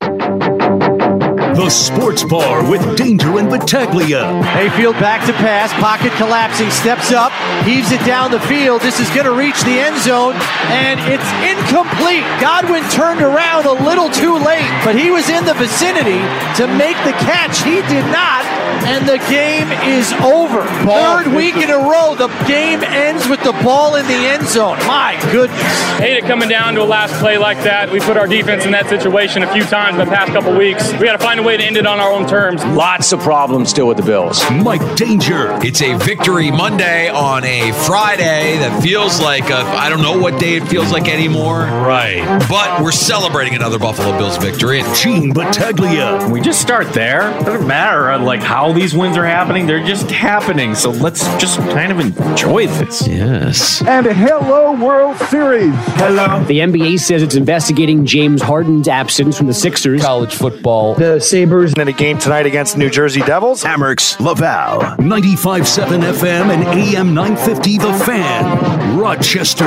The Sports Bar with Danger and Battaglia. Mayfield back to pass, pocket collapsing, steps up, heaves it down the field. This is going to reach the end zone, and it's incomplete. Godwin turned around a little too late, but he was in the vicinity to make the catch. He did not, and the game is over. Ball. Third week in a row, the game ends with the ball in the end zone. My goodness. Hate it coming down to a last play like that. We put our defense in that situation a few times in the past couple weeks. We got to find a way to end it on our own terms. Lots of problems still with the Bills. Mike Danger. It's a victory Monday on a Friday that feels like a, I don't know what day it feels like anymore. Right. But we're celebrating another Buffalo Bills victory. Gene Battaglia. We just start there. Doesn't matter uh, like how these wins are happening. They're just happening. So let's just kind of enjoy this. Yes. And hello, World Series. Hello. The NBA says it's investigating James Harden's absence from the Sixers. College football. The Sabres in a game tonight against New Jersey Devils. Amerks Laval. 95.7 FM and AM 950 The Fan. Rochester.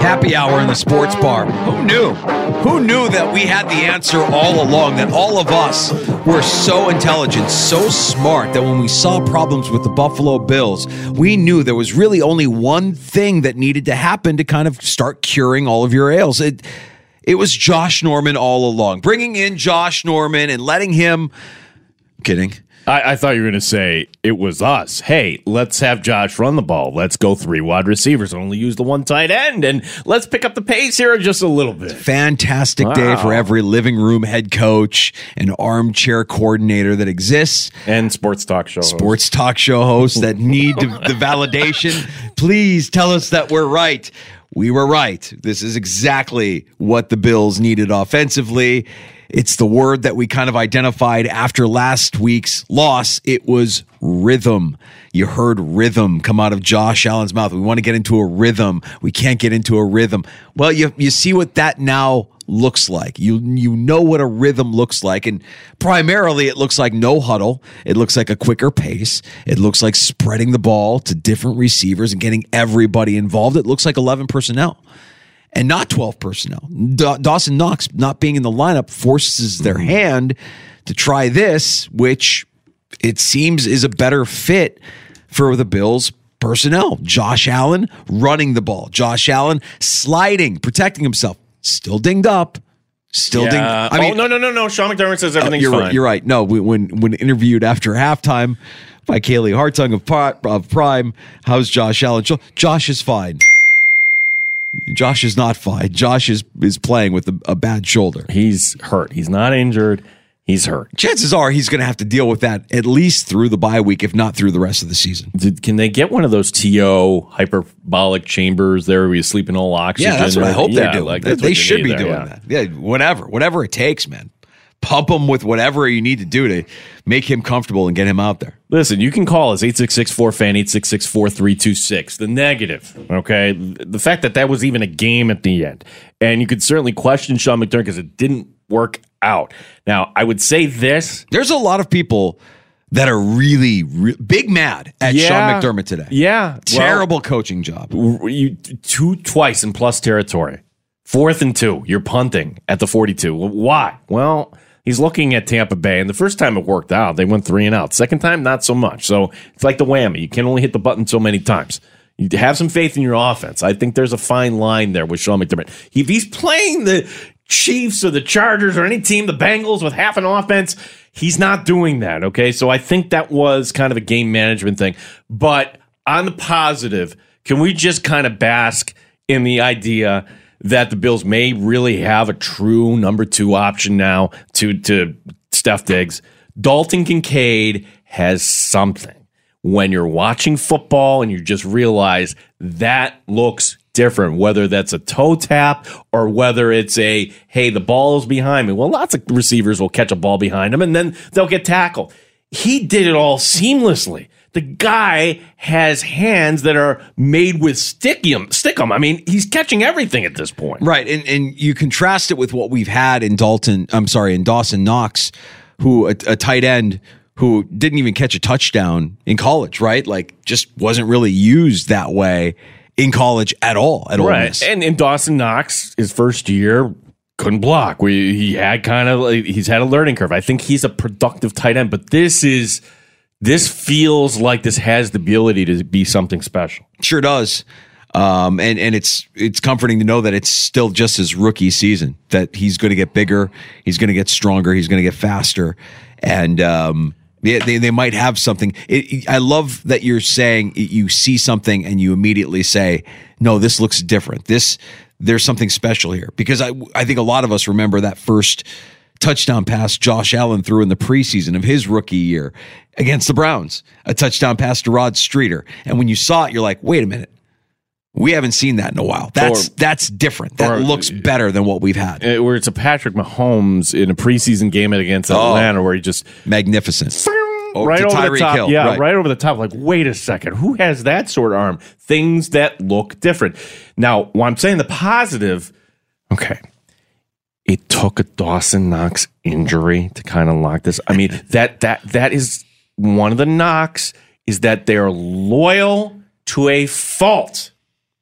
Happy hour in the sports bar. Who knew? Who knew that we had the answer all along? That all of us were so intelligent, so smart that when we saw problems with the Buffalo Bills, we knew there was really only one thing that needed to happen to kind of start curing all of your ails. It, it was Josh Norman all along. Bringing in Josh Norman and letting him. Kidding. I, I thought you were going to say it was us. Hey, let's have Josh run the ball. Let's go three wide receivers, only use the one tight end, and let's pick up the pace here just a little bit. Fantastic day for every living room head coach and armchair coordinator that exists. And sports talk show. host. sports talk show hosts that need the validation. Please tell us that we're right. We were right. This is exactly what the Bills needed offensively. It's the word that we kind of identified after last week's loss. It was rhythm. You heard rhythm come out of Josh Allen's mouth. We want to get into a rhythm. We can't get into a rhythm. Well, you you see what that now looks like. You you know what a rhythm looks like and primarily it looks like no huddle. It looks like a quicker pace. It looks like spreading the ball to different receivers and getting everybody involved. It looks like 11 personnel and not 12 personnel. Da- Dawson Knox not being in the lineup forces their mm-hmm. hand to try this, which it seems is a better fit for the Bills personnel. Josh Allen running the ball. Josh Allen sliding, protecting himself. Still dinged up. Still dinged. Yeah. I oh, mean, oh no no no no! Sean McDermott says everything's you're fine. right. You're right. No, when when, when interviewed after halftime by Kaylee Hartung of, of Prime, how's Josh Allen? Jo- Josh is fine. Josh is not fine. Josh is is playing with a, a bad shoulder. He's hurt. He's not injured. He's hurt. Chances are he's going to have to deal with that at least through the bye week, if not through the rest of the season. Did, can they get one of those TO hyperbolic chambers there where you sleep in all oxygen? Yeah, that's what I hope Yeah, they're doing. like, they they should be there, doing yeah. that. Yeah, whatever, whatever it takes, man. Pump him with whatever you need to do to make him comfortable and get him out there. Listen, you can call us 866-4FAN, 866-4326. The negative, okay? The fact that that was even a game at the end. And you could certainly question Sean McDermott because it didn't work out. Now, I would say this. There's a lot of people that are really, re- big mad at Yeah. Sean McDermott today. Yeah. Terrible coaching job. You two twice in plus territory. Fourth and two, you're punting at the 42. Why? Well, He's looking at Tampa Bay, and the first time it worked out, they went three and out. Second time, not so much. So it's like the whammy. You can only hit the button so many times. You have some faith in your offense. I think there's a fine line there with Sean McDermott. If he's playing the Chiefs or the Chargers or any team, the Bengals with half an offense, he's not doing that. Okay. So I think that was kind of a game management thing. But on the positive, can we just kind of bask in the idea that the Bills may really have a true number two option now to to Steph Diggs. Dalton Kincaid has something. When you're watching football and you just realize that looks different, whether that's a toe tap or whether it's a, hey, the ball is behind me. Well, lots of receivers will catch a ball behind them and then they'll get tackled. He did it all seamlessly the guy has hands that are made with stickum. Stickum. I mean, he's catching everything at this point. Right, and and you contrast it with what we've had in Dalton. I'm sorry, in Dawson Knox, who a, a tight end who didn't even catch a touchdown in college. Right, like just wasn't really used that way in college at all. At right, Ole Miss. and in Dawson Knox, his first year couldn't block. We he had kind of he's had a learning curve. I think he's a productive tight end, but this is this feels like this has the ability to be something special. Sure does. Um, and and it's it's comforting to know that it's still just his rookie season. That he's going to get bigger, he's going to get stronger, he's going to get faster, and um, they, they, they might have something. It, I love that you're saying you see something and you immediately say, "No, this looks different. This there's something special here." Because I I think a lot of us remember that first touchdown pass Josh Allen threw in the preseason of his rookie year against the Browns, a touchdown pass to Rod Streater. And when you saw it, you're like, wait a minute. We haven't seen that in a while. That's or, that's different. That or, looks better than what we've had. Uh, where it's a Patrick Mahomes in a preseason game against oh, Atlanta, oh, where he just magnificent, right over the top. Hill. Yeah, right. right over the top. Like, wait a second, who has that sort of arm? Things that look different. Now, I'm saying the positive, okay, it took a Dawson Knox injury to kind of lock this. I mean, that that that is one of the knocks is that they're loyal to a fault.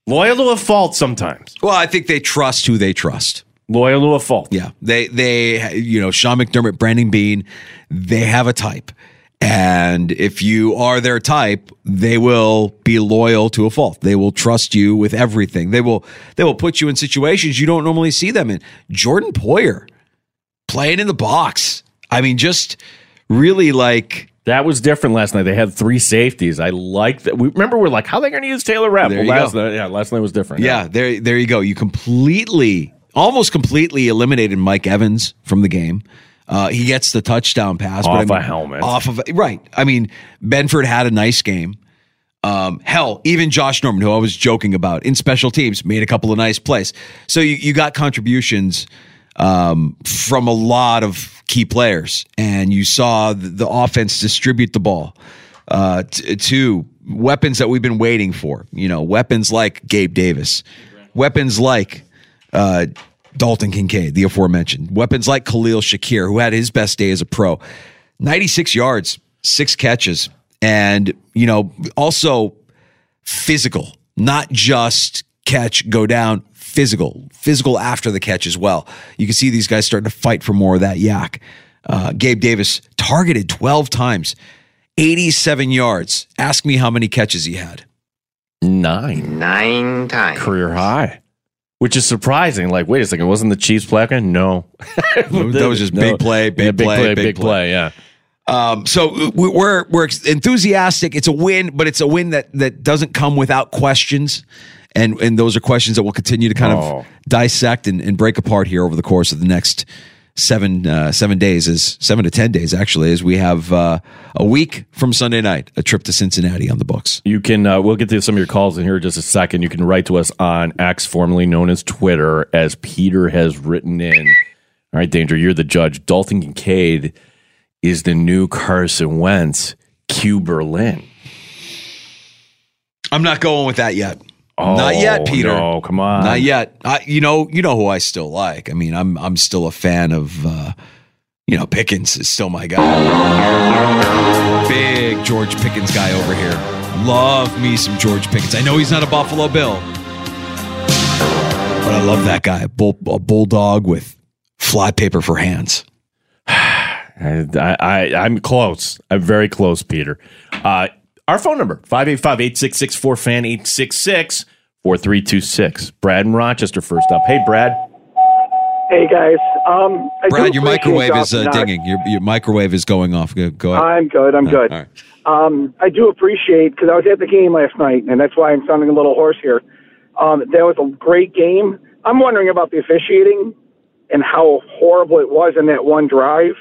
Loyal to a fault sometimes. Well, I think they trust who they trust. Loyal to a fault. Yeah. They they you know, Sean McDermott, Brandon Beane, they have a type. And if you are their type, they will be loyal to a fault. They will trust you with everything. They will they will put you in situations you don't normally see them in. Jordan Poyer playing in the box. I mean, just really like that was different last night. They had three safeties. I like that. We remember we're like, how are they going to use Taylor Rapp? Well, last go. night, yeah, last night was different. Yeah, yeah, there, there you go. You completely, almost completely eliminated Mike Evans from the game. Uh, he gets the touchdown pass off but I mean, a helmet. Off of right. I mean, Benford had a nice game. Um, hell, even Josh Norman, who I was joking about in special teams, made a couple of nice plays. So you, you got contributions um, from a lot of key players, and you saw the, the offense distribute the ball uh, t- to weapons that we've been waiting for. You know, weapons like Gabe Davis, weapons like uh, Dalton Kincaid, the aforementioned. Weapons like Khalil Shakir, who had his best day as a pro. 96 yards, six catches, and, you know, also physical, not just catch, go down, physical, physical after the catch as well. You can see these guys starting to fight for more of that YAC. Uh, Gabe Davis targeted 12 times, 87 yards. Ask me how many catches he had. Nine. Nine times. Career high which is surprising. Like, wait a second, wasn't the Chiefs playing? No, that was just no. big play, big, yeah, big play, play, big play. play. Yeah. Um, so we're we're enthusiastic. It's a win, but it's a win that that doesn't come without questions, and and those are questions that we'll continue to kind oh. of dissect and, and break apart here over the course of the next seven uh, seven days is seven to ten days actually as we have uh, a week from Sunday night a trip to Cincinnati on the books. You can uh, we'll get to some of your calls in here in just a second. You can write to us on X, formerly known as Twitter, as Peter has written in. All right, Danger, you're the judge. Dalton Kincaid is the new Carson Wentz. Q Berlin. I'm not going with that yet. Oh, Not yet, Peter. No, come on. Not yet. I, you know, you know who I still like. I mean, I'm I'm still a fan of uh, you know, Pickens is still my guy. Big George Pickens guy over here. Love me some George Pickens. I know he's not a Buffalo Bill, but I love that guy. Bull, a bulldog with fly paper for hands. I, I, I'm close. I'm very close, Peter. Uh, our phone number 585-866-4fan 866 4326. Brad in Rochester first up. Hey, Brad. Hey guys, um, I Brad, your microwave is uh, Josh dinging. Your, your microwave is going off. Go, go ahead. I'm good. I'm Uh, good. all right. Um, I do appreciate because I was at the game last night, and that's why I'm sounding a little hoarse here. Um, that was a great game. I'm wondering about the officiating and how horrible it was in that one drive.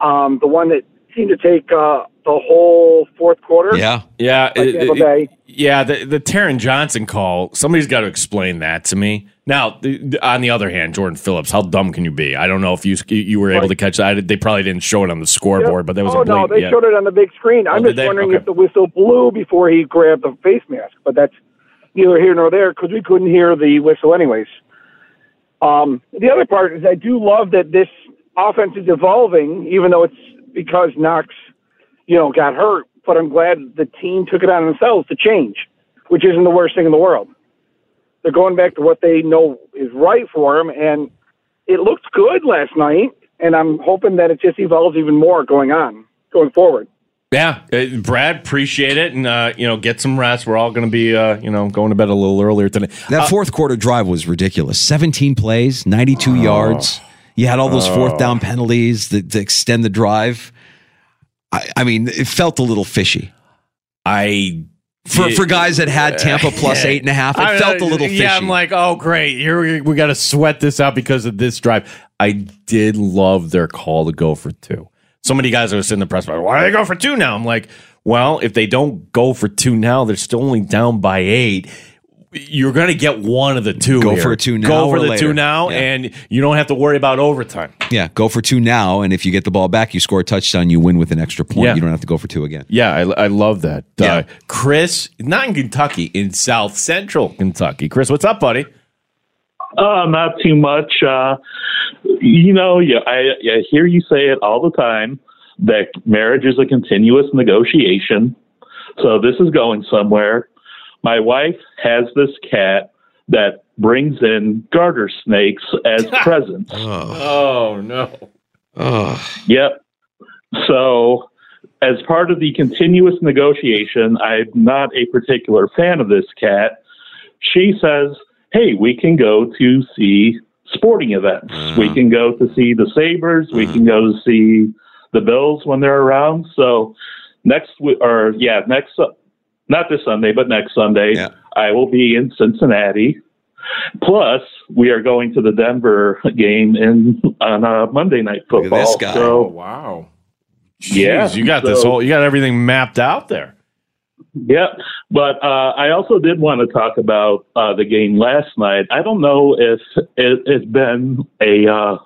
Um, the one that seemed to take uh, the whole fourth quarter. Yeah. Yeah. It- it- yeah. The, the Taron Johnson call, somebody's got to explain that to me. Now, the, the- on the other hand, Jordan Phillips, how dumb can you be? I don't know if you you were able to catch that. I They probably didn't show it on the scoreboard, but that was oh a blatant. no, they yeah. showed it on the big screen. I'm Oh, just they? wondering Okay. if the whistle blew before he grabbed the face mask, but that's neither here nor there because we couldn't hear the whistle anyways. Um, the other part is I do love that this offense is evolving, even though it's because Knox, you know, got hurt. But I'm glad the team took it on themselves to change, which isn't the worst thing in the world. They're going back to what they know is right for them, and it looked good last night. And I'm hoping that it just evolves even more going on, going forward. Yeah, uh, Brad, appreciate it, and uh, you know, get some rest. We're all going to be, uh, you know, going to bed a little earlier today. That Uh, fourth quarter drive was ridiculous. 17 plays, 92 yards. You had all those fourth Oh. down penalties that, to extend the drive. I, I mean, it felt a little fishy. I for for guys that had Tampa plus eight and a half, it I- felt a little fishy. Yeah, I'm like, oh great, here we, we got to sweat this out because of this drive. I did love their call to go for two. So many guys are sitting in the press box. Why do they go for two now? I'm like, well, if they don't go for two now, they're still only down by eight. You're going to get one of the two. Go here. for a two now Go for or the later. two now, Yeah. and you don't have to worry about overtime. yeah, go for two now, and if you get the ball back, you score a touchdown, you win with an extra point. Yeah. You don't have to go for two again. Yeah, I, I love that. Yeah. Uh, Chris, not in Kentucky, in South Central Kentucky. Chris, what's up, buddy? Uh, not too much. Uh, you know, yeah, I, I hear you say it all the time that marriage is a continuous negotiation. So this is going somewhere. My wife has this cat that brings in garter snakes as presents. Oh, no. Oh. Yep. So, as part of the continuous negotiation, I'm not a particular fan of this cat. She says, hey, we can go to see sporting events. We mm. can go to see the Sabres. We mm. can go to see the Bills when they're around. So, next, wi- or yeah, next, Su- not this Sunday, but next Sunday, I will be in Cincinnati. Plus, we are going to the Denver game in on uh, Monday Night Football. this guy. So, Oh, wow. yeah, Jeez, you got this whole, you got everything mapped out there. Yeah, but uh, I also did want to talk about uh, the game last night. I don't know if it, it's been a uh,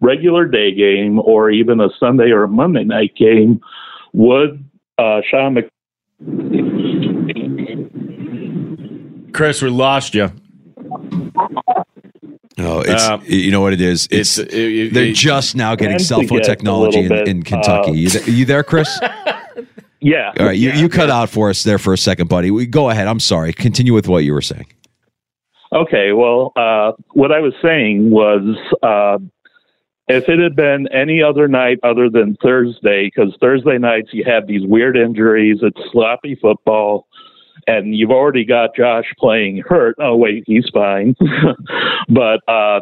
regular day game or even a Sunday or a Monday night game. Would uh, Sean Mc- Chris, we lost you. No, it's Uh, you know what it is. It's, it- it- they're it- just now getting cell phone get technology in, bit, in Kentucky. uh, you, th- you there, Chris? yeah. All right, you, yeah. you cut out for us there for a second, buddy. We go ahead. I'm sorry. Continue with what you were saying. Okay, well, uh, what I was saying was uh, if it had been any other night other than Thursday, because Thursday nights you have these weird injuries, it's sloppy football, and you've already got Josh playing hurt. Oh, wait, he's fine. but uh,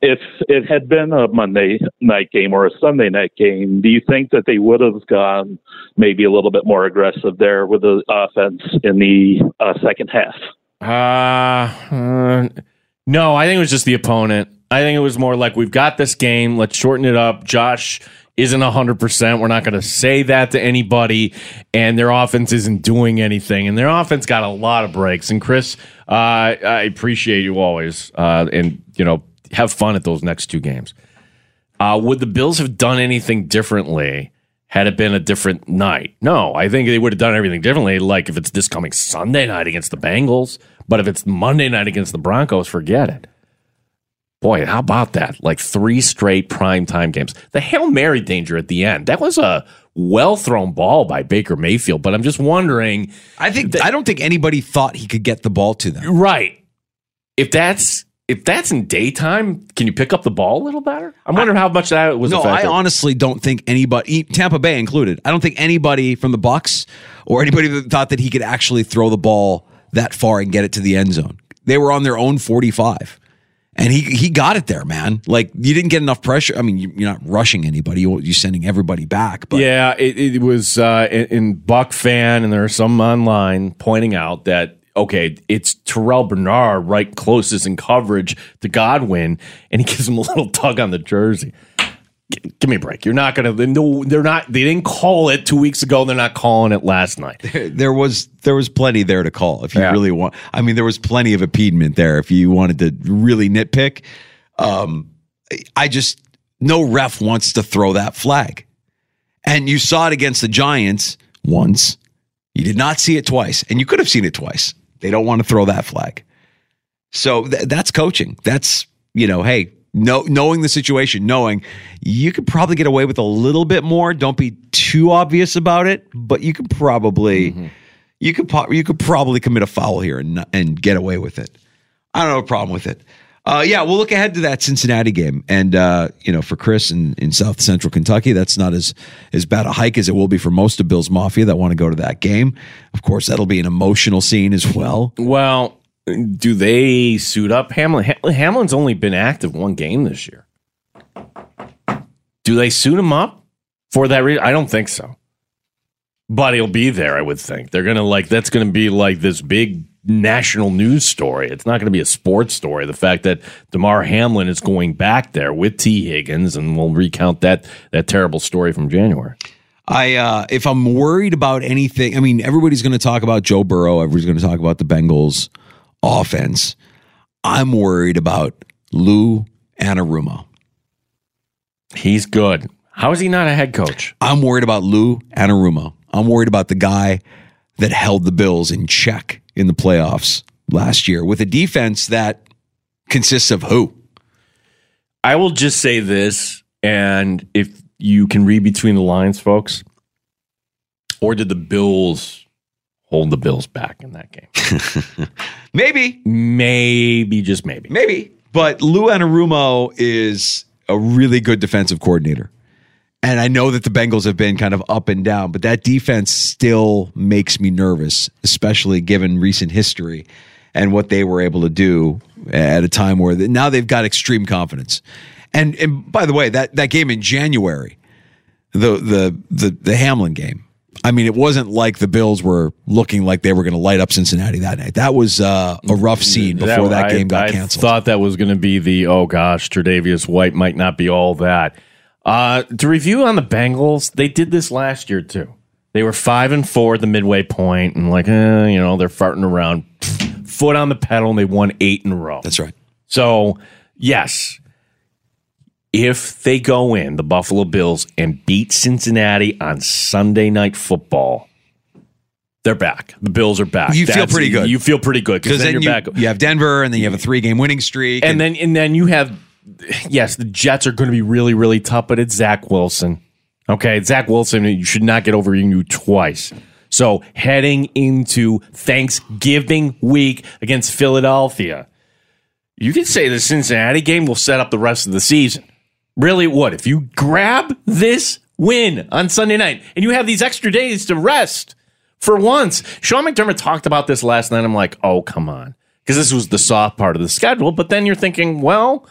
if it had been a Monday night game or a Sunday night game, do you think that they would have gone maybe a little bit more aggressive there with the offense in the uh, second half? Uh, uh, no, I think it was just the opponent. I think it was more like we've got this game. Let's shorten it up. Josh isn't 100%. We're not going to say that to anybody. And their offense isn't doing anything. And their offense got a lot of breaks. And Chris, uh, I appreciate you always. Uh, and, you know, have fun at those next two games. Uh, would the Bills have done anything differently had it been a different night? No, I think they would have done everything differently. Like if it's this coming Sunday night against the Bengals, but if it's Monday night against the Broncos, forget it. Boy, how about that? Like three straight primetime games. The Hail Mary danger at the end. That was a well thrown ball by Baker Mayfield, but I'm just wondering. I think I don't think anybody thought he could get the ball to them. Right. If that's if that's in daytime, can you pick up the ball a little better? I'm wondering how much that was. No, effective. I honestly don't think anybody, Tampa Bay included, I don't think anybody from the Bucks or anybody that thought that he could actually throw the ball that far and get it to the end zone. They were on their own 45. And he he got it there, man. Like you didn't get enough pressure. I mean, you, you're not rushing anybody. You- You're sending everybody back. But yeah, it, it was uh, in, in Buck fan, and there are some online pointing out that okay, it's Terrell Bernard right closest in coverage to Godwin, and he gives him a little tug on the jersey. Give me a break. You're not gonna. No, they're not. They didn't call it two weeks ago. They're not calling it last night. there was there was plenty there to call if you really want. I mean, there was plenty of impediment there if you wanted to really nitpick. Um, I just no ref wants to throw that flag, and you saw it against the Giants once. You did not see it twice, and you could have seen it twice. They don't want to throw that flag. So th- that's coaching. That's you know, hey, know, knowing the situation, knowing you could probably get away with a little bit more. Don't be too obvious about it, but you could probably you could po- you could probably commit a foul here and and get away with it. I don't have a problem with it. Uh, yeah, we'll look ahead to that Cincinnati game, and uh, you know, for Chris in, in South Central Kentucky, that's not as as bad a hike as it will be for most of Bill's Mafia that want to go to that game. Of course, that'll be an emotional scene as well. Well, do they suit up Hamlin? Ham- Hamlin's only been active one game this year. Do they suit him up for that reason? I don't think so. But he'll be there, I would think. They're gonna like that's gonna be like this big national news story. It's not gonna be a sports story. The fact that Damar Hamlin is going back there with Tee Higgins, and we'll recount that that terrible story from January. I uh if I'm worried about anything, I mean everybody's going to talk about Joe Burrow, everybody's going to talk about the Bengals offense. I'm worried about Lou Anarumo. He's good. How is he not a head coach? I'm worried about Lou Anarumo. I'm worried about the guy that held the Bills in check in the playoffs last year with a defense that consists of who? I will just say this, and if you can read between the lines, folks, or did the Bills hold the Bills back in that game? maybe. Maybe, just maybe. Maybe. But Lou Anarumo is a really good defensive coordinator. And I know that the Bengals have been kind of up and down, but that defense still makes me nervous, especially given recent history and what they were able to do at a time where now they've got extreme confidence. And and by the way, that that game in January, the the the the Hamlin game. I mean, it wasn't like the Bills were looking like they were going to light up Cincinnati that night. That was uh, a rough scene before that, I- game got canceled. I thought that was going to be the oh gosh, Tre'Davious White might not be all that. Uh, to review on the Bengals, they did this last year too. They were five and four at the midway point, and like eh, you know they're farting around, foot on the pedal, and they won eight in a row. That's right. So yes, if they go in the Buffalo Bills and beat Cincinnati on Sunday Night Football. They're back. The Bills are back. You feel pretty good. You feel pretty good because then, you're you, back. you have Denver, and then you have a three game winning streak, and then and then you have yes, the Jets are going to be really really tough, but it's Zach Wilson. Okay, Zach Wilson, you should not get over you twice. So heading into Thanksgiving week against Philadelphia, you could say the Cincinnati game will set up the rest of the season. Really, what if you grab this win on Sunday night and you have these extra days to rest for once? Sean McDermott talked about this last night. I'm like, oh come on, because this was the soft part of the schedule. But then you're thinking, well.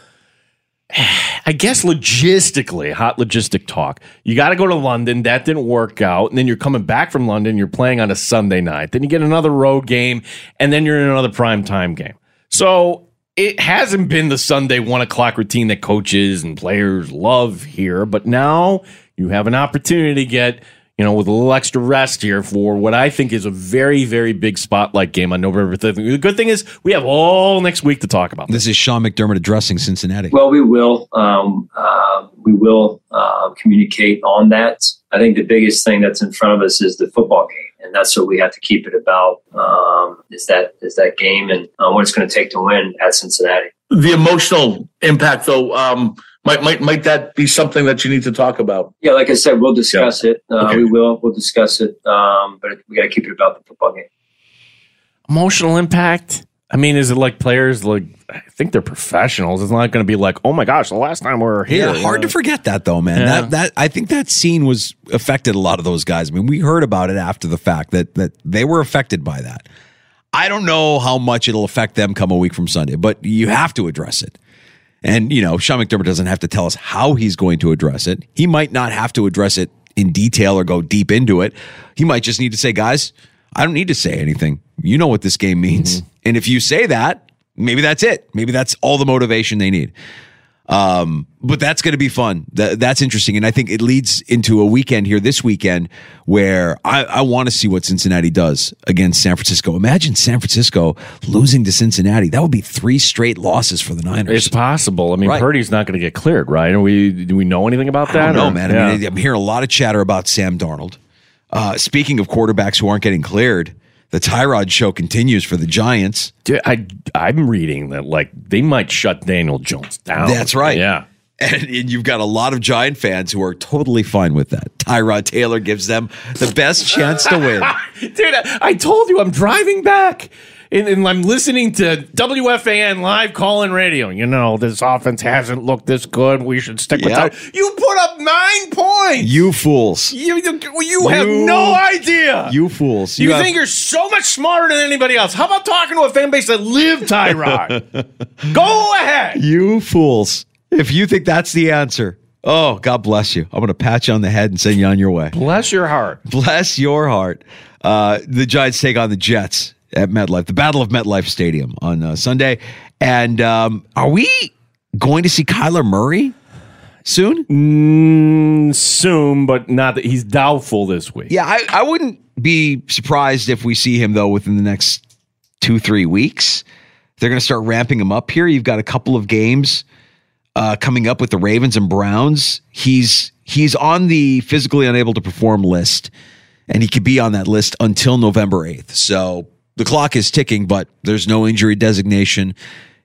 I guess logistically, hot logistic talk. You got to go to London. That didn't work out. And then you're coming back from London. You're playing on a Sunday night. Then you get another road game. And then you're in another prime time game. So it hasn't been the Sunday one o'clock routine that coaches and players love here. But now you have an opportunity to get, you know, with a little extra rest here for what I think is a very, very big spotlight game on November 5th. The good thing is we have all next week to talk about. This is Sean McDermott addressing Cincinnati. Well, we will. Um, uh, we will uh, communicate on that. I think the biggest thing that's in front of us is the football game, and that's what we have to keep it about. Um, is that is that game and uh, what it's going to take to win at Cincinnati. The emotional impact, though, um, might might might that be something that you need to talk about? Yeah, like I said, we'll discuss it. Uh, We will. We'll discuss it. Um, but we got to keep it about the football game. emotional impact. I mean, is it like players like I think they're professionals. It's not going to be like, oh my gosh, the last time we were here. Yeah, hard to forget that though, man. Yeah. That that I think that scene was affected a lot of those guys. I mean, we heard about it after the fact that that they were affected by that. I don't know how much it'll affect them come a week from Sunday, but you have to address it. And you know, Sean McDermott doesn't have to tell us how he's going to address it. He might not have to address it in detail or go deep into it. He might just need to say, guys, I don't need to say anything. You know what this game means. And if you say that, maybe that's it. Maybe that's all the motivation they need. Um, but that's going to be fun. That, that's interesting. And I think it leads into a weekend here this weekend where I, I want to see what Cincinnati does against San Francisco. Imagine San Francisco losing to Cincinnati. That would be three straight losses for the Niners. It's possible. I mean, Right. Purdy's not going to get cleared, right? Are we do we know anything about I that? don't know, or- man. Yeah. I mean, I'm hearing a lot of chatter about Sam Darnold. Uh, speaking of quarterbacks who aren't getting cleared, the Tyrod show continues for the Giants. Dude, I I'm reading that like they might shut Daniel Jones down. That's right. Yeah. And, and you've got a lot of Giant fans who are totally fine with that. Tyrod Taylor gives them the best chance to win. Dude, I, I told you I'm driving back and, and I'm listening to WFAN live call in radio. You know, this offense hasn't looked this good. We should stick with Yep. that. You put up nine points. You fools. You, you, you have You- no idea. You fools. You, have- think you're so much smarter than anybody else. How about talking to a fan base that live Tyrod? Go ahead. You fools. If you think that's the answer, oh, God bless you. I'm going to pat you on the head and send you on your way. Bless your heart. Bless your heart. Uh, the Giants take on the Jets at MetLife, the Battle of MetLife Stadium on uh, Sunday. And um, are we going to see Kyler Murray soon? Mm, soon, but not that he's doubtful this week. Yeah, I, I wouldn't be surprised if we see him, though, within the next two, three weeks. They're going to start ramping him up here. You've got a couple of games uh, coming up with the Ravens and Browns. He's he's on the physically unable to perform list, and he could be on that list until November eighth. So the clock is ticking, but there's no injury designation.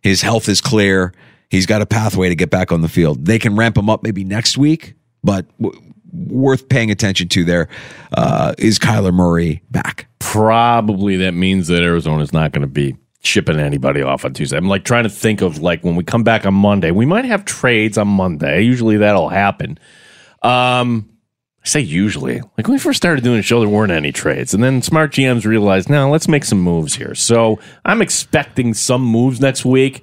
His health is clear. He's got a pathway to get back on the field. They can ramp him up maybe next week, but w- worth paying attention to there uh, is Kyler Murray back. Probably that means that Arizona's not going to be shipping anybody off on Tuesday. I'm like trying to think of like when we come back on Monday, we might have trades on Monday. Usually that'll happen. Um, I say usually. Like when we first started doing the show, there weren't any trades. And then smart GMs realized, now let's make some moves here. So I'm expecting some moves next week.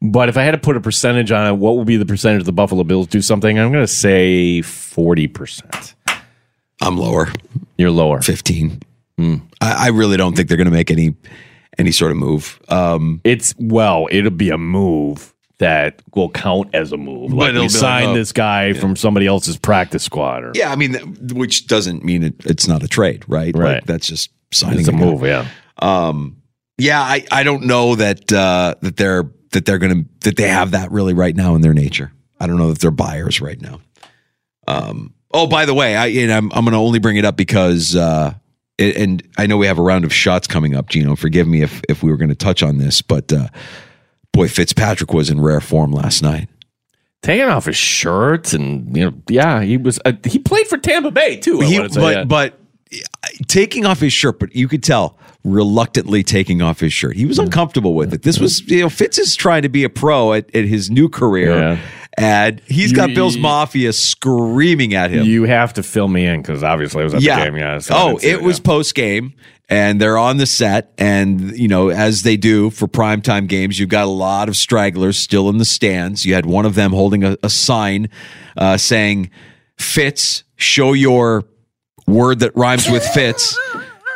But if I had to put a percentage on it, what would be the percentage of the Buffalo Bills do something? I'm going to say 40%. I'm lower. You're lower. 15. I, I really don't think they're going to make any any sort of move. Um, it's well, it'll be a move that will count as a move. Like it'll we be like, oh, this guy from somebody else's practice squad, or yeah, I mean, which doesn't mean it, it's not a trade, right? Right. Like, that's just signing it's a guy. move. Yeah, Um, yeah, I, I don't know that uh, that they're that they're gonna that they have that really right now in their nature. I don't know that they're buyers right now. Um, oh, by the way, I and I'm I'm gonna only bring it up because uh, it, and I know we have a round of shots coming up. Gino, forgive me if if we were going to touch on this, but uh, boy, Fitzpatrick was in rare form last night. taking off his shirt and you know, yeah, he was. Uh, he played for Tampa Bay too. I He- but yeah. but taking off his shirt, but you could tell reluctantly taking off his shirt. He was uncomfortable with it. This was you know Fitz is trying to be a pro at, at his new career, Yeah. and he's You- got Bill's you- Mafia screaming at him. you have to fill me in because obviously I was at yeah. the game. Yeah. so oh, it was post game. And they're on the set, and you know, as they do for primetime games, you've got a lot of stragglers still in the stands. You had one of them holding a, a sign uh, saying, "Fitz, show your word that rhymes with Fitz."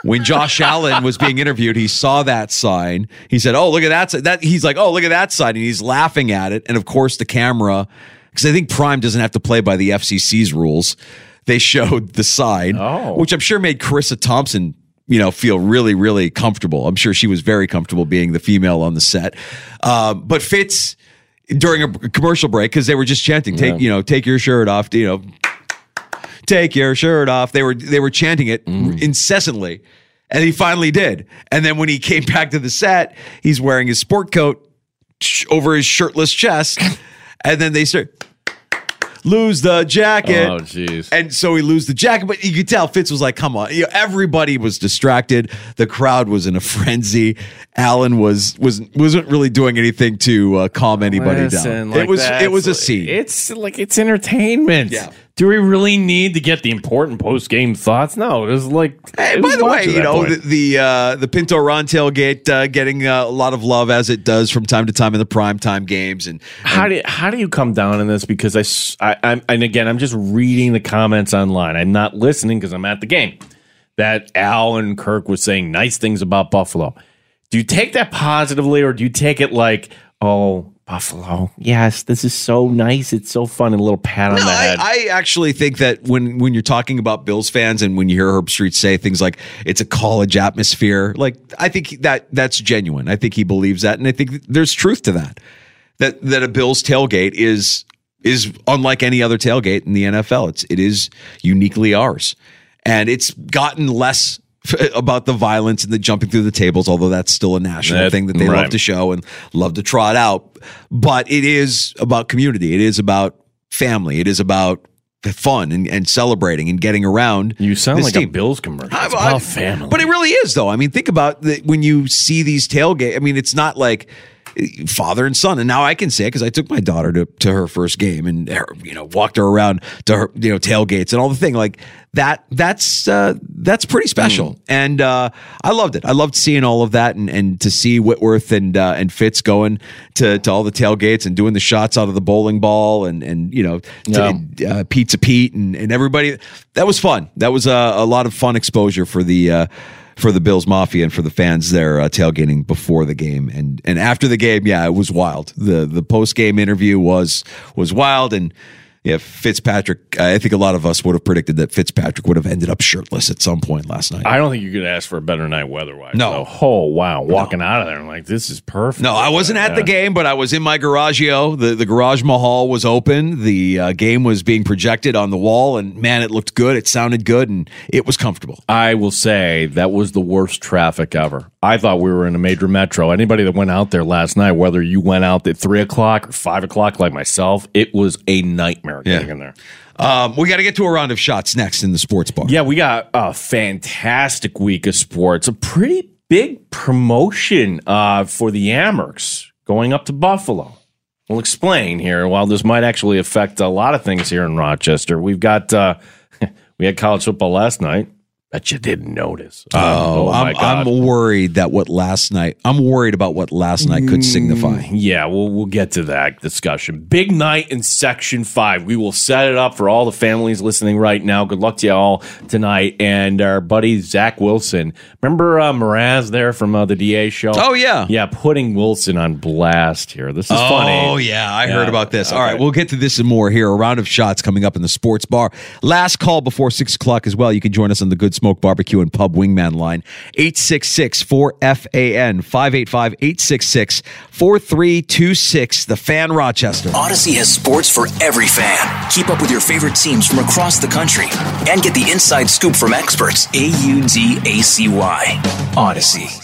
when Josh Allen was being interviewed, he saw that sign. He said, "Oh, look at that!" That he's like, "Oh, look at that sign," and he's laughing at it. And of course, the camera, because I think Prime doesn't have to play by the FCC's rules. They showed the sign, Oh. which I'm sure made Charissa Thompson, you know, feel really, really comfortable. I'm sure she was very comfortable being the female on the set. Um, but Fitz during a commercial break because they were just chanting, "Take, Yeah. you know, take your shirt off," you know, take your shirt off. They were they were chanting it incessantly. And he finally did. And then when he came back to the set, he's wearing his sport coat over his shirtless chest. And then they start lose the jacket. Oh, jeez. And so he lose the jacket, but you could tell Fitz was like, "Come on!" You know, everybody was distracted. The crowd was in a frenzy. Allen was was wasn't really doing anything to uh, calm anybody Listen, down. like it was it was a scene. It's like it's entertainment. Yeah. Do we really need to get the important post game thoughts? No, it was like. Hey, it by the way, you know point. the the, uh, the Pinto Ron tailgate uh, getting uh, a lot of love as it does from time to time in the prime time games, and, How do how do you come down on this? Because I I'm and again I'm just reading the comments online. I'm not listening because I'm at the game. That Al and Kirk was saying nice things about Buffalo. Do you take that positively or do you take it like, oh Buffalo, yes, this is so nice, it's so fun, and a little pat on No, the I, head. I actually think that when when you're talking about Bills fans and when you hear Herbstreit say things like it's a college atmosphere, like I think that that's genuine. I think he believes that, and I think there's truth to that. That that a Bills tailgate is is unlike any other tailgate in the NFL. It's it is uniquely ours, and it's gotten less about the violence and the jumping through the tables, although that's still a national That- thing that they right. love to show and love to trot out. But it is about community. It is about family. It is about fun and, and celebrating and getting around. you sound like a. Bills commercial. It's I- about family. But it really is, though. I mean, think about the, when you see these tailgate. I mean, it's not like father and son. And now I can say it because I took my daughter to, to her first game and her, you know walked her around to her you know tailgates and all the thing like that. That's uh, that's pretty special. Hmm. And uh, I loved it. I loved seeing all of that and, and to see Whitworth and uh, and Fitz going to, to all the tailgates and doing the shots out of the bowling ball and and you know to, uh, Pizza Pete and, and everybody. That was fun. That was a, a lot of fun exposure for the uh, for the Bills Mafia and for the fans there uh, tailgating before the game and and after the game. Yeah, it was wild. the The post game interview was was wild and. Yeah, Fitzpatrick. I think a lot of us would have predicted that Fitzpatrick would have ended up shirtless at some point last night. I don't think you could ask for a better night weather-wise. No. So, oh wow, walking out of there, I'm like, this is perfect. No, I wasn't at the game, but I was in my garagio. The the garage mahal was open. The uh, game was being projected on the wall, and man, it looked good. It sounded good, and it was comfortable. I will say that was the worst traffic ever. I thought we were in a major metro. Anybody that went out there last night, whether you went out at three o'clock or five o'clock like myself, it was a nightmare getting in there. Um, we got to get to a round of shots next in the sports bar. Yeah, we got a fantastic week of sports. A pretty big promotion uh, for the Amerks going up to Buffalo. We'll explain here. While this might actually affect a lot of things here in Rochester, we've got uh, we had college football last night. Bet you didn't notice. Um, Oh, I'm. I'm worried that what last night. I'm worried about what last night could signify. Yeah, we'll we'll get to that discussion. Big night in section five. We will set it up for all the families listening right now. Good luck to you all tonight. And our buddy Zach Wilson. Remember uh, Mraz there from uh, the DA show? Oh, yeah. yeah. Putting Wilson on blast here. This is oh, funny. Oh, yeah, I Yeah. heard about this. All right, we'll get to this and more here. A round of shots coming up in the sports bar. Last call before six o'clock as well. You can join us on the Good Smoke Barbecue and Pub Wingman line 866 4FAN 585 866 4326. The Fan Rochester. Audacy has sports for every fan. Keep up with your favorite teams from across the country and get the inside scoop from experts. A U D A C Y. Audacy.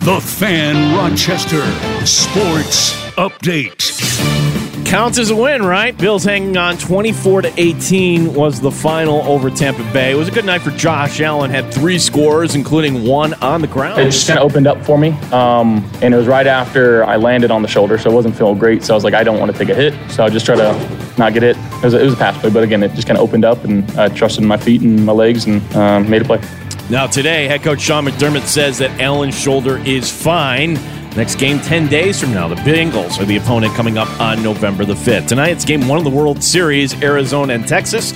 The Fan Rochester Sports Update. Counts as a win, right? Bills hanging on 24 to 18 was the final over Tampa Bay. It was a good night for Josh Allen. Had three scores, including one on the ground. It just kind of opened up for me, um, and it was right after I landed on the shoulder, so it wasn't feeling great. So I was like, I don't want to take a hit, so I just try to not get hit. It was a, it was a pass play, but again, it just kind of opened up, and I trusted my feet and my legs, and um, made a play. Now, today, head coach Sean McDermott says that Allen's shoulder is fine. Next game 10 days from now. The Bengals are the opponent coming up on November the 5th. Tonight, it's game one of the World Series, Arizona and Texas.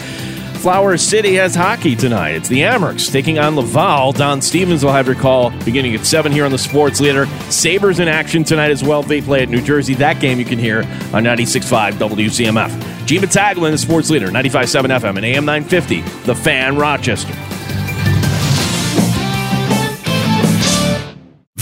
Flower City has hockey tonight. It's the Amerks taking on Laval. Don Stevens will have your call beginning at 7 here on the Sports Leader. Sabres in action tonight as well. They play at New Jersey. That game you can hear on 96.5 WCMF. Battaglin, the Sports Leader, 95.7 FM and AM 950, The Fan Rochester.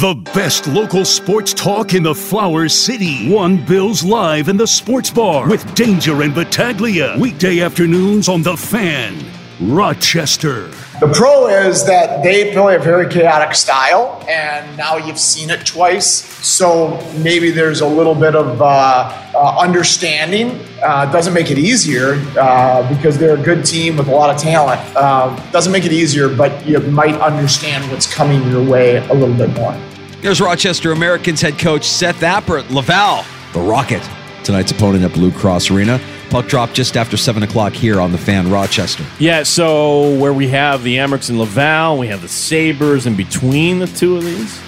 The best local sports talk in the Flower City. One Bills Live in the Sports Bar with Danger and Battaglia. Weekday afternoons on The Fan. Rochester. The pro is that they play a very chaotic style, and now you've seen it twice. So maybe there's a little bit of uh, uh, understanding. Uh, doesn't make it easier uh, because they're a good team with a lot of talent. Uh, doesn't make it easier, but you might understand what's coming your way a little bit more. There's Rochester Americans head coach Seth Appert, Laval, the Rocket. Tonight's opponent at Blue Cross Arena. Puck drop just after 7 o'clock here on the fan Rochester. Yeah, so where we have the Amerks and Laval, we have the Sabres in between the two of these.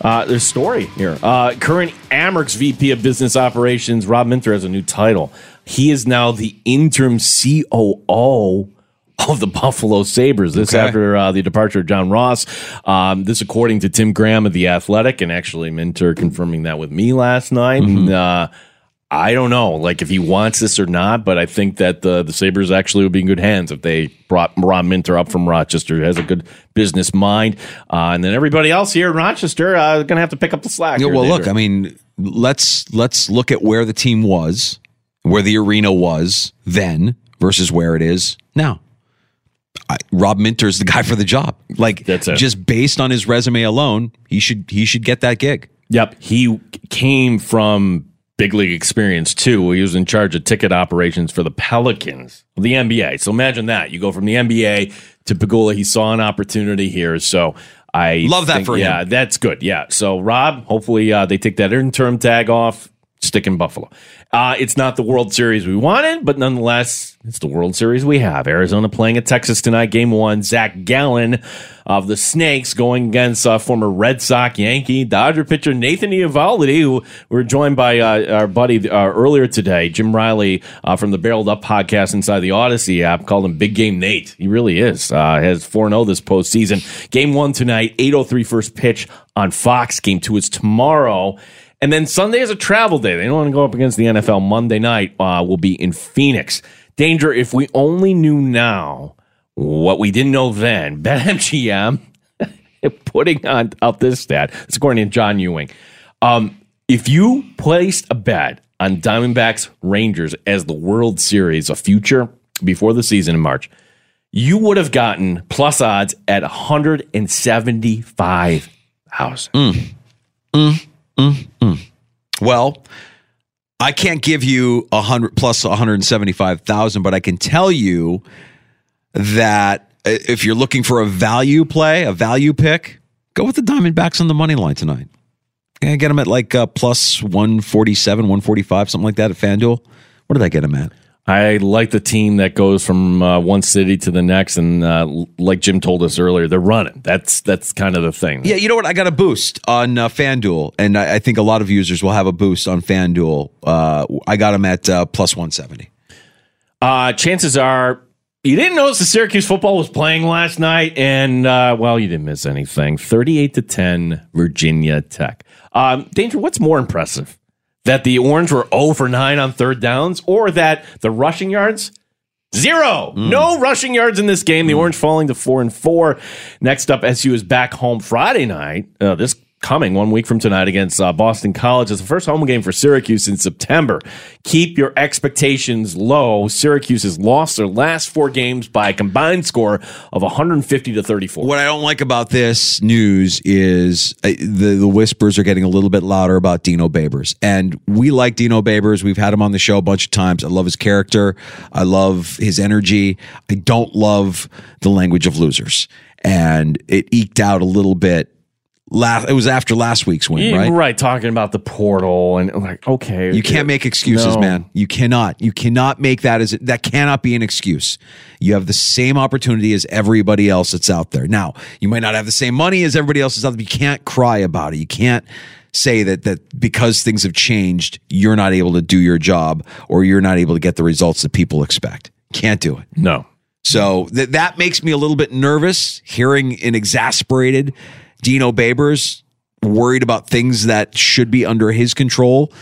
Uh, there's story here. Uh, current Amerks VP of Business Operations, Rob Minter, has a new title. He is now the interim COO of the Buffalo Sabres. This Okay. after uh, the departure of John Ross. Um, this, according to Tim Graham of The Athletic, and actually Minter confirming that with me last night. Mm-hmm. And, uh, I don't know, like if he wants this or not, but I think that the the Sabres actually would be in good hands if they brought Rob Minter up from Rochester. He has a good business mind, uh, and then everybody else here in Rochester uh, going to have to pick up the slack. Yeah, well, Danger. look, I mean, let's let's look at where the team was, where the arena was then versus where it is now. I, Rob Minter's the guy for the job. Like That's it. just based on his resume alone, he should he should get that gig. Yep, he came from big league experience too. He was in charge of ticket operations for the Pelicans, the NBA. So imagine that you go from the NBA to Pegula. He saw an opportunity here, so I Love that think- for him. Yeah, that's good. Yeah, so Rob, hopefully uh, they take that interim tag off. Stick in Buffalo. Uh, it's not the World Series we wanted, but nonetheless, it's the World Series we have. Arizona playing at Texas tonight, game one. Zach Gallen of the Snakes going against uh, former Red Sox, Yankee, Dodger pitcher Nathan Eovaldi, who we were joined by uh, our buddy uh, earlier today, Jim Riley uh, from the Barreled Up podcast inside the Audacy app, called him Big Game Nate. He really is. Uh, has 4 0 this postseason. Game one tonight, 8.03 first pitch on Fox. Game two is tomorrow. And then Sunday is a travel day. They don't want to go up against the NFL. Monday night uh, will be in Phoenix. Danger, if we only knew now what we didn't know then, BetMGM putting on out this stat. It's according to John Ewing. Um, if you placed a bet on Diamondbacks Rangers as the World Series, a future before the season in March, you would have gotten plus odds at 175,000. Well, I can't give you a hundred plus one hundred seventy five thousand, but I can tell you that if you're looking for a value play, a value pick, go with the Diamondbacks on the money line tonight. Yeah, get them at like uh, plus one forty seven, one forty five, something like that at FanDuel. What did I get them at? I like the team that goes from uh, one city to the next, and uh, like Jim told us earlier, they're running. That's that's kind of the thing. Yeah, you know what? I got a boost on uh, FanDuel, and I, I think a lot of users will have a boost on FanDuel. Uh, I got them at uh, plus 170. Uh, chances are you didn't notice the Syracuse football was playing last night, and uh, well, you didn't miss anything. Thirty-eight to ten, Virginia Tech. Um, Danger, what's more impressive? That the Orange were 0 for 9 on third downs, or that the rushing yards Zero. No rushing yards in this game. The Orange falling to four and four. Next up, SU is back home Friday night. Uh, this coming one week from tonight against uh, Boston College. It's the first home game for Syracuse in September. Keep your expectations low. Syracuse has lost their last four games by a combined score of 150 to 34. What I don't like about this news is uh, the the whispers are getting a little bit louder about Dino Babers, and we like Dino Babers. We've had him on the show a bunch of times. I love his character. I love his energy. I don't love the language of losers, and it eked out a little bit. Last, it was after last week's win, Yeah, right? talking about the portal and like, okay. You can't make excuses, No. man. You cannot. You cannot make that as that cannot be an excuse. You have the same opportunity as everybody else that's out there. Now, you might not have the same money as everybody else that's out there. But you can't cry about it. You can't say that that because things have changed, you're not able to do your job or you're not able to get the results that people expect. Can't do it. No. So that that makes me a little bit nervous hearing an exasperated Dino Babers worried about things that should be under his control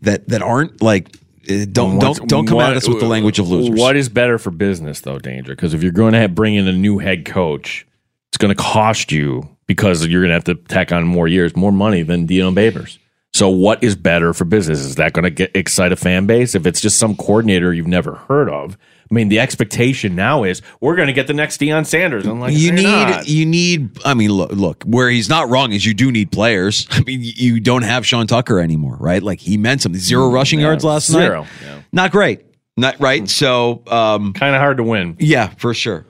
that that aren't like uh, don't don't don't come what- at us with the language of losers. What is better for business, though, Danger? Because if you're going to have, bring in a new head coach, it's going to cost you because you're going to have to tack on more years, more money than Dino Babers. So, what is better for business? Is that going to get excite a fan base? If it's just some coordinator you've never heard of, I mean, the expectation now is we're going to get the next Deion Sanders. I'm like, you need not." you need I mean look look where he's not wrong is you do need players. I mean you don't have Sean Tucker anymore, right? Like he meant something. Zero rushing yards last Mm, zero, night. yeah. Not great. Not right. So um kind of hard to win. Yeah, for sure.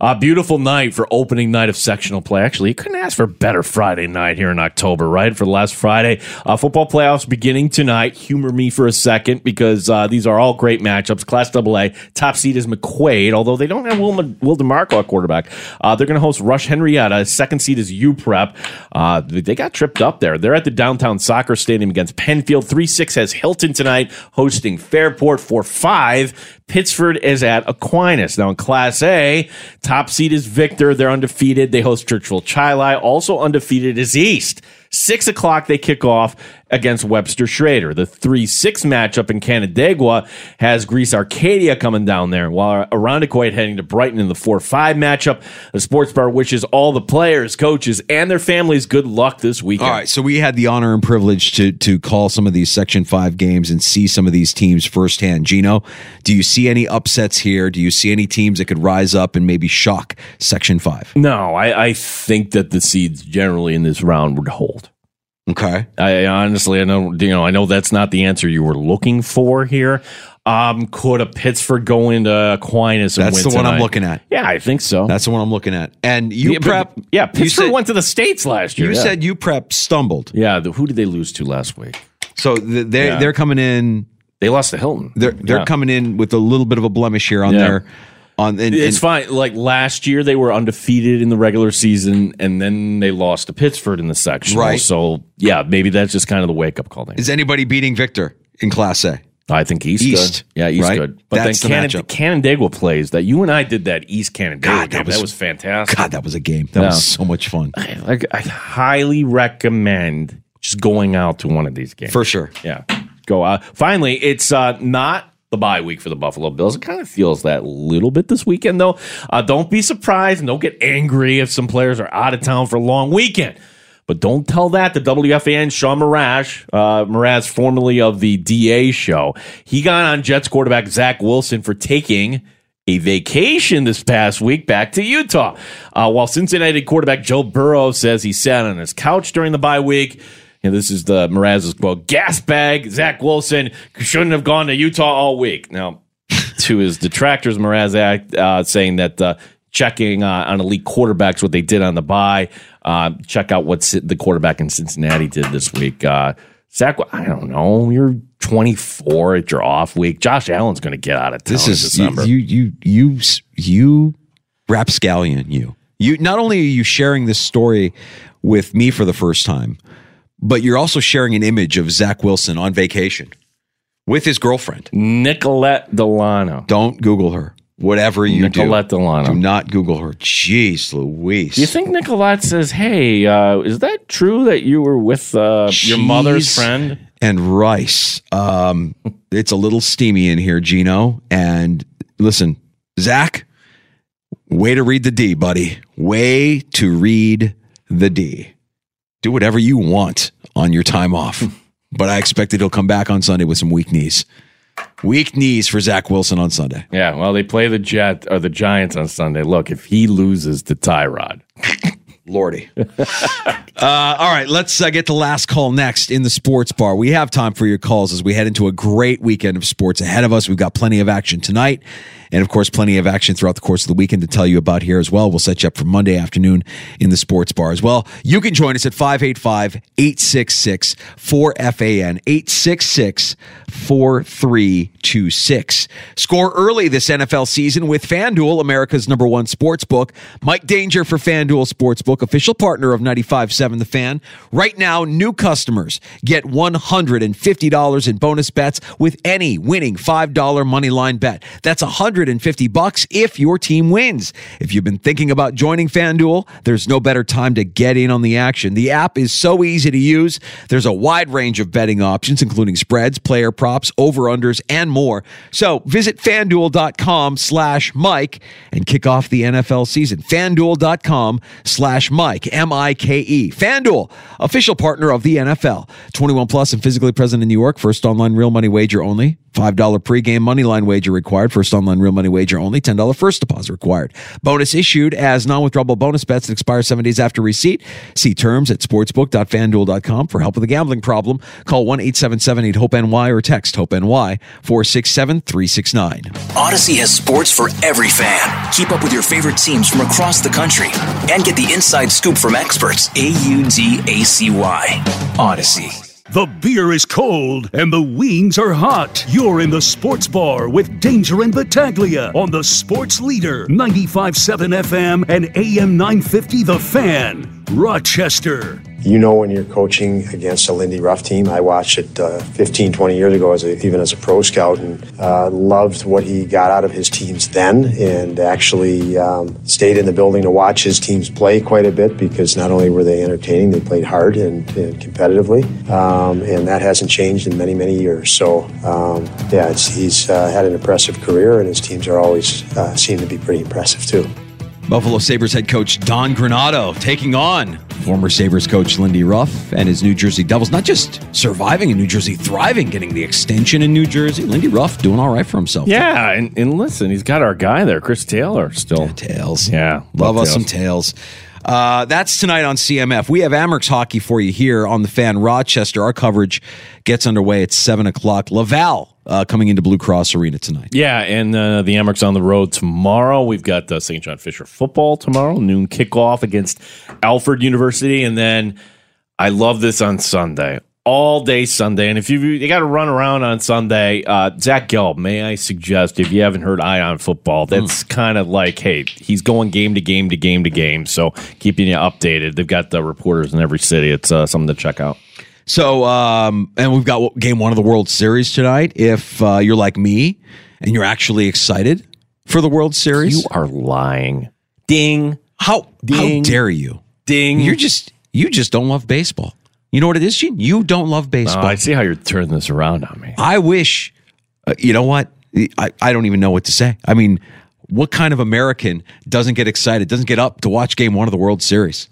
A beautiful night for opening night of sectional play. Actually, you couldn't ask for a better Friday night here in October, right? For the last Friday, uh, football playoffs beginning tonight. Humor me for a second because uh, these are all great matchups. Class AA, top seed is McQuaid, although they don't have Will, Will DeMarco at quarterback. Uh, they're going to host Rush Henrietta. Second seed is UPrep. Uh, they got tripped up there. They're at the downtown soccer stadium against Penfield. 3 6 has Hilton tonight hosting Fairport 4 5. Pittsford is at Aquinas. Now in Class A, top seed is Victor. They're undefeated. They host Churchville Chili. Also undefeated is East. Six o'clock they kick off against Webster Schroeder. The 3 6 matchup in Canandaigua has Greece Arcadia coming down there, while Irondequoit heading to Brighton in the 4 5 matchup. The sports bar wishes all the players, coaches, and their families good luck this weekend. All right, so we had the honor and privilege to to call some of these Section Five games and see some of these teams firsthand. Gino, do you see any upsets here? Do you see any teams that could rise up and maybe shock Section Five? No, I, I think that the seeds generally in this round would hold. Okay. I honestly, I know, you know, I know that's not the answer you were looking for here. Um, could a Pittsford go into Aquinas? And That's the one I'm looking at. Yeah, I think so. That's the one I'm looking at. And you yeah, but- prep. yeah, you Pittsford said- went to the states last year. You yeah. said you prep stumbled. yeah. The, who did they lose to last week? So th- they Yeah. they're coming in. They lost to Hilton. They're they're Yeah. coming in with a little bit of a blemish here on Yeah. their on. And, it's and- fine. Like last year, they were undefeated in the regular season, and then they lost to Pittsford in the section. Right. So yeah, maybe that's just kind of the wake up call. There. Is anybody beating Victor in Class A? I think East, East, good. Yeah, East right? good. But That's the then matchup. Canan- Canandaigua plays that. You and I did that East Canandaigua God, that game. was- that was fantastic. God, that was a game. That was so much fun. Like I highly recommend just going out to one of these games For sure. Yeah, go out. Finally, it's uh, not the bye week for the Buffalo Bills. It kind of feels that little bit this weekend, though. Uh, don't be surprised and don't get angry if some players are out of town for a long weekend. But don't tell that to WFAN Sean Marash, uh, Mraz, formerly of the DA show. He got on Jets quarterback Zach Wilson for taking a vacation this past week back to Utah. Uh, while Cincinnati quarterback Joe Burrow says he sat on his couch during the bye week. This is the Mraz's quote: "Gas bag, Zach Wilson shouldn't have gone to Utah all week." Now, to his detractors, Mraz act, uh, saying that uh, checking uh, on elite quarterbacks what they did on the bye. Uh, check out what the quarterback in Cincinnati did this week. Uh, Zach, I don't know. You're 24 at your off week. Josh Allen's going to get out of town This is December. you you you you rapscallion you. You not only are you sharing this story with me for the first time, but you're also sharing an image of Zach Wilson on vacation with his girlfriend. Nicolette Dellanno. Don't Google her. Whatever you Nicolette do, Dellanno. do not Google her. Jeez, Louise. Do you think Nicolette says, "Hey, uh, is that true that you were with uh, your mother's friend?" and rice. Um, it's a little steamy in here, Gino. And listen, Zach, way to read the D, buddy. Way to read the D. Do whatever you want on your time off. but I expect that he'll come back on Sunday with some weak knees. Weak knees for Zach Wilson on Sunday. Yeah, well, they play the Jet or the Giants on Sunday. Look, if he loses to Tyrod, Lordy. uh, all right, let's uh, get the last call next in the sports bar. We have time for your calls as we head into a great weekend of sports ahead of us. We've got plenty of action tonight, and of course, plenty of action throughout the course of the weekend to tell you about here as well. We'll set you up for Monday afternoon in the sports bar as well. You can join us at 585 866 4FAN 866 4326. Score early this NFL season with FanDuel, America's number one sports book. Mike Danger for FanDuel Sportsbook, official partner of 95.7 The Fan. Right now, new customers get $150 in bonus bets with any winning $5 money line bet. That's 150 bucks if your team wins. If you've been thinking about joining FanDuel, there's no better time to get in on the action. The app is so easy to use. There's a wide range of betting options, including spreads, player props, over-unders, and more. So visit fanduel.com slash Mike and kick off the NFL season. Fanduel.com slash Mike, M-I-K-E. Fanduel, official partner of the NFL. 21 plus and physically present in New York. First online real money wager only. $5 pregame money line wager required. First online real money wager only. $10 first deposit required. Bonus issued as non-withdrawable bonus bets that expire seven days after receipt. See terms at sportsbook.fanduel.com. For help with a gambling problem, call 1-877-8-HOPE-NY or text HOPE-NY 467-369. Audacy has sports for every fan. Keep up with your favorite teams from across the country and get the inside scoop from experts. A-U-D-A-C-Y. Audacy. The beer is cold and the wings are hot. You're in the sports bar with Danger and Battaglia on the sports leader 95.7 FM and AM 950 The Fan, Rochester. You know when you're coaching against a Lindy Ruff team. I watched it uh, 15, 20 years ago, as a, even as a pro scout, and uh, loved what he got out of his teams then, and actually um, stayed in the building to watch his teams play quite a bit because not only were they entertaining, they played hard and, and competitively, um, and that hasn't changed in many, many years. So, um, yeah, he's uh, had an impressive career, and his teams are always uh, seem to be pretty impressive too. Buffalo Sabres head coach Don Granato taking on former Sabres coach Lindy Ruff and his New Jersey Devils. Not just surviving in New Jersey, thriving, getting the extension in New Jersey. Lindy Ruff doing all right for himself. Yeah, and, and listen, he's got our guy there, Chris Taylor, still. tails. Yeah, Love, us Tails. some tails. Uh, that's tonight on CMF. We have Amerks hockey for you here on the fan Rochester. Our coverage gets underway at 7 o'clock. Laval uh, coming into Blue Cross Arena tonight. Yeah, and uh, the Amerks on the road tomorrow. We've got uh, St. John Fisher football tomorrow, noon kickoff against Alfred University, and then I love this on Sunday, all day Sunday. And if you you got to run around on Sunday, uh, Zach Gelb, may I suggest if you haven't heard Ion football, that's kind of like, hey, he's going game to game to game to game, so keeping you updated. They've got the reporters in every city. It's uh, something to check out. So, um, and we've got game one of the World Series tonight. If uh, you're like me and you're actually excited for the World Series, You are lying. Ding. How Ding. how dare you? Ding. You're just you just don't love baseball. You know what it is, Gene? You don't love baseball. Oh, I see how you're turning this around on me. I wish, uh, you know what? I, I don't even know what to say. I mean, what kind of American doesn't get excited, doesn't get up to watch game one of the World Series?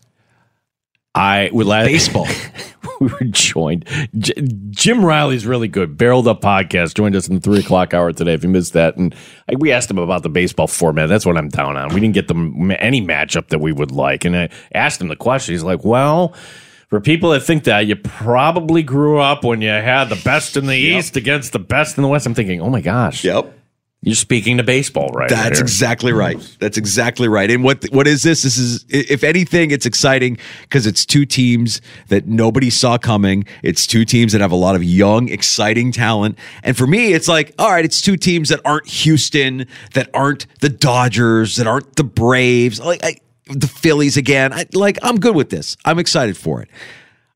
I would like Baseball. we were joined. J- Jim Riley's really good. Barreled Up Podcast joined us in the three o'clock hour today. If you missed that, and I, we asked him about the baseball format. That's what I'm down on. We didn't get them any matchup that we would like, and I asked him the question. He's like, "Well." For people that think that, you probably grew up when you had the best in the East against the best in the West. I'm thinking, oh my gosh. Yep. You're speaking to baseball right That's there. exactly right. That's exactly right. And what what is this? This is if anything, it's exciting because it's two teams that nobody saw coming. It's two teams that have a lot of young, exciting talent. And for me, it's like, all right, it's two teams that aren't Houston, that aren't the Dodgers, that aren't the Braves, like I, the Phillies again. I, like I'm good with this. I'm excited for it.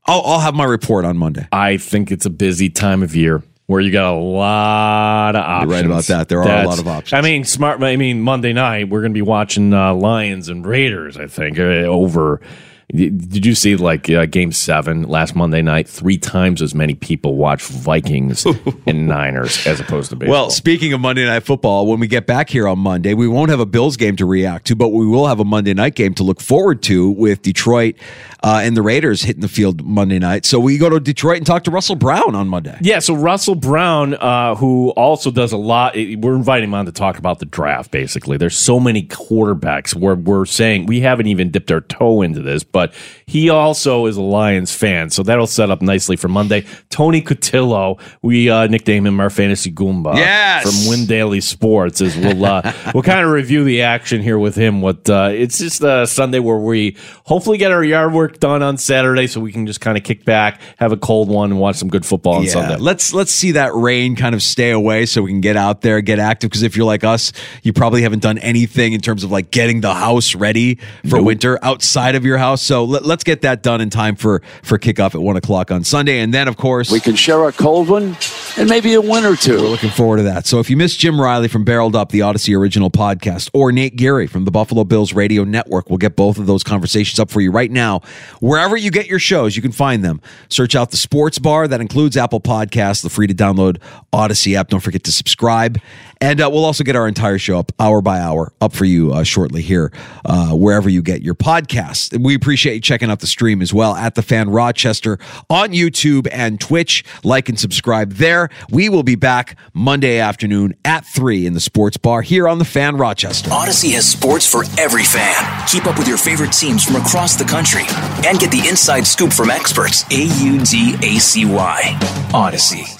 I'll, I'll have my report on Monday. I think it's a busy time of year where you got a lot of options. You're right about that. There are a lot of options. I mean, smart. I mean, Monday night we're going to be watching uh, Lions and Raiders. I think uh, over Did you see like uh, Game Seven last Monday night? Three times as many people watched Vikings and Niners as opposed to baseball. Well, speaking of Monday Night Football, when we get back here on Monday, we won't have a Bills game to react to, but we will have a Monday night game to look forward to with Detroit uh, and the Raiders hitting the field Monday night. So we go to Detroit and talk to Russell Brown on Monday. Yeah, so Russell Brown, uh, who also does a lot, we're inviting him on to talk about the draft. Basically, there's so many quarterbacks where we're saying we haven't even dipped our toe into this, but he also is a Lions fan, so that'll set up nicely for Monday. Tony Cotillo, we uh, nickname him our fantasy Goomba Yes! from Win Daily Sports. As we'll uh, we'll kind of review the action here with him. What uh, it's just a Sunday where we hopefully get our yard work done on Saturday, so we can just kind of kick back, have a cold one, and watch some good football on Yeah, Sunday. let's let's see that rain kind of stay away so we can get out there, get active. Because if you're like us, you probably haven't done anything in terms of like getting the house ready for Nope. winter outside of your house. So let, let's get that done in time for for kickoff at one o'clock on Sunday, and then of course We can share a cold one and maybe a win or two. We're looking forward to that. So if you missed Jim Riley from Barreled Up, the Audacy original podcast, or Nate Geary from the Buffalo Bills Radio Network, we'll get both of those conversations up for you right now. Wherever you get your shows, you can find them. Search out the Sports Bar. That includes Apple Podcasts, the free to download Audacy app. Don't forget to subscribe. And uh, we'll also get our entire show up hour by hour up for you uh, shortly here, uh, wherever you get your podcasts. We appreciate you checking out the stream as well at the Fan Rochester on YouTube and Twitch. Like and subscribe there. We will be back Monday afternoon at three in the Sports Bar here on the Fan Rochester. Audacy has sports for every fan. Keep up with your favorite teams from across the country and get the inside scoop from experts. A U D A C Y. Audacy.